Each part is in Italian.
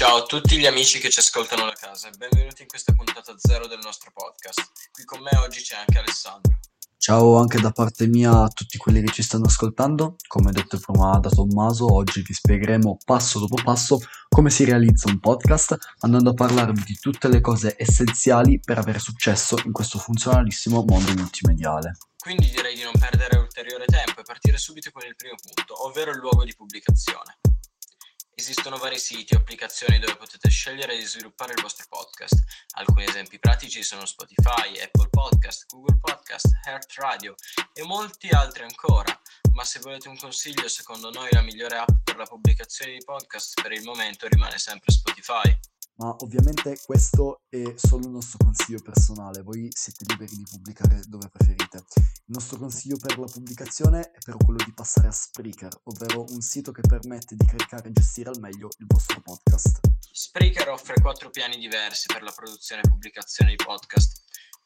Ciao a tutti gli amici che ci ascoltano da casa e benvenuti in questa puntata zero del nostro podcast. Qui con me oggi c'è anche Alessandro. Ciao anche da parte mia a tutti quelli che ci stanno ascoltando. Come detto prima da Tommaso, oggi vi spiegheremo passo dopo passo come si realizza un podcast, andando a parlarvi di tutte le cose essenziali per avere successo in questo funzionalissimo mondo multimediale. Quindi direi di non perdere ulteriore tempo e partire subito con il primo punto, ovvero il luogo di pubblicazione. Esistono vari siti o applicazioni dove potete scegliere di sviluppare il vostro podcast. Alcuni esempi pratici sono Spotify, Apple Podcast, Google Podcast, Heart Radio e molti altri ancora. Ma se volete un consiglio, secondo noi la migliore app per la pubblicazione di podcast per il momento rimane sempre Spotify ma ovviamente questo è solo il nostro consiglio personale, voi siete liberi di pubblicare dove preferite. Il nostro consiglio per la pubblicazione è però quello di passare a Spreaker, ovvero un sito che permette di caricare e gestire al meglio il vostro podcast. Spreaker offre quattro piani diversi per la produzione e pubblicazione di podcast.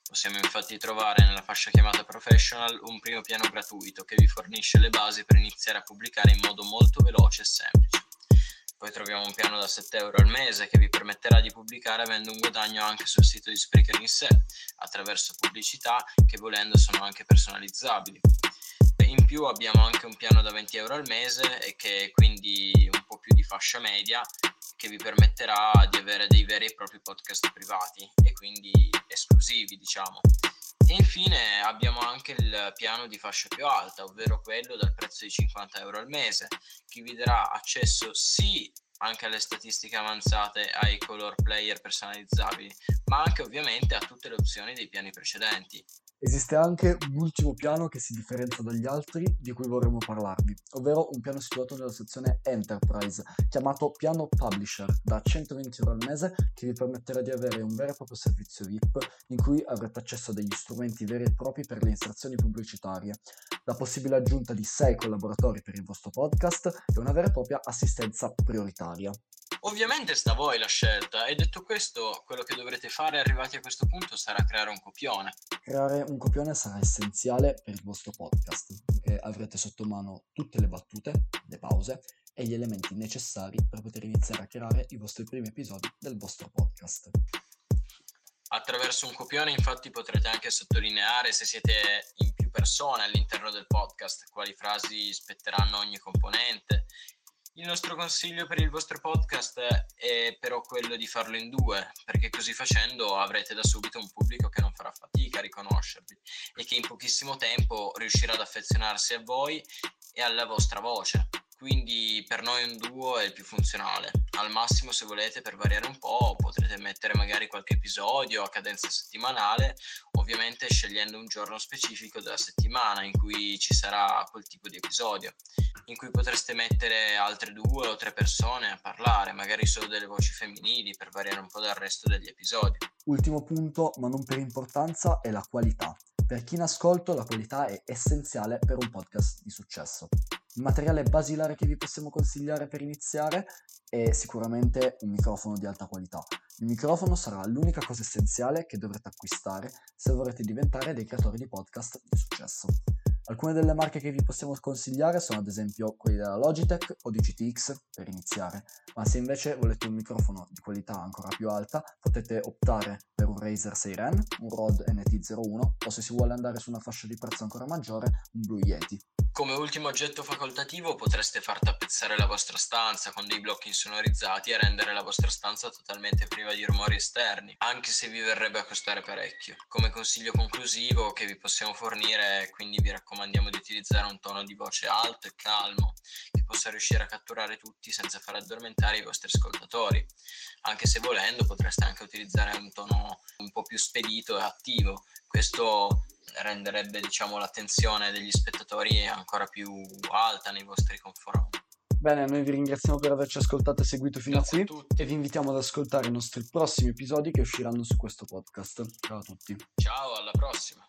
Possiamo infatti trovare nella fascia chiamata Professional un primo piano gratuito che vi fornisce le basi per iniziare a pubblicare in modo molto veloce e semplice. Poi troviamo un piano da 7 euro al mese che vi permetterà di pubblicare avendo un guadagno anche sul sito di Spreaker in sé, attraverso pubblicità che volendo sono anche personalizzabili. In più abbiamo anche un piano da 20 euro al mese e che è quindi un po' più di fascia media che vi permetterà di avere dei veri e propri podcast privati e quindi esclusivi diciamo. Infine abbiamo anche il piano di fascia più alta, ovvero quello dal prezzo di 50 euro al mese, che vi darà accesso sì anche alle statistiche avanzate ai color player personalizzabili, ma anche ovviamente a tutte le opzioni dei piani precedenti. Esiste anche un ultimo piano che si differenzia dagli altri di cui vorremmo parlarvi, ovvero un piano situato nella sezione Enterprise, chiamato piano Publisher, da 120 euro al mese, che vi permetterà di avere un vero e proprio servizio VIP in cui avrete accesso a degli strumenti veri e propri per le inserzioni pubblicitarie, la possibile aggiunta di 6 collaboratori per il vostro podcast e una vera e propria assistenza prioritaria. Ovviamente sta a voi la scelta e detto questo, quello che dovrete fare arrivati a questo punto sarà creare un copione. Creare un copione sarà essenziale per il vostro podcast, perché avrete sotto mano tutte le battute, le pause e gli elementi necessari per poter iniziare a creare i vostri primi episodi del vostro podcast. Attraverso un copione infatti potrete anche sottolineare se siete in più persone all'interno del podcast, quali frasi spetteranno ogni componente, il nostro consiglio per il vostro podcast è però quello di farlo in due, perché così facendo avrete da subito un pubblico che non farà fatica a riconoscervi e che in pochissimo tempo riuscirà ad affezionarsi a voi e alla vostra voce. Per noi un duo è il più funzionale. Al massimo, se volete, per variare un po', potrete mettere magari qualche episodio a cadenza settimanale, ovviamente scegliendo un giorno specifico della settimana in cui ci sarà quel tipo di episodio in cui potreste mettere altre due o tre persone a parlare, magari solo delle voci femminili per variare un po' dal resto degli episodi. Ultimo punto, ma non per importanza, è la qualità. Per chi in ascolto la qualità è essenziale per un podcast di successo. Materiale basilare che vi possiamo consigliare per iniziare è sicuramente un microfono di alta qualità. Il microfono sarà l'unica cosa essenziale che dovrete acquistare se vorrete diventare dei creatori di podcast di successo. Alcune delle marche che vi possiamo consigliare sono ad esempio quelli della Logitech o di GTX per iniziare, ma se invece volete un microfono di qualità ancora più alta potete optare per un Razer Seiren, un Rode NT01 o se si vuole andare su una fascia di prezzo ancora maggiore un Blue Yeti. Come ultimo oggetto facoltativo potreste far tappezzare la vostra stanza con dei blocchi insonorizzati e rendere la vostra stanza totalmente priva di rumori esterni, anche se vi verrebbe a costare parecchio. Come consiglio conclusivo che vi possiamo fornire, quindi vi raccomandiamo di utilizzare un tono di voce alto e calmo, che possa riuscire a catturare tutti senza far addormentare i vostri ascoltatori, anche se volendo potreste anche utilizzare un tono un po' più spedito e attivo. Questo renderebbe diciamo, l'attenzione degli spettatori ancora più alta nei vostri confronti. Bene, noi vi ringraziamo per averci ascoltato e seguito fino Grazie a qui e vi invitiamo ad ascoltare i nostri prossimi episodi che usciranno su questo podcast. Ciao a tutti. Ciao, alla prossima.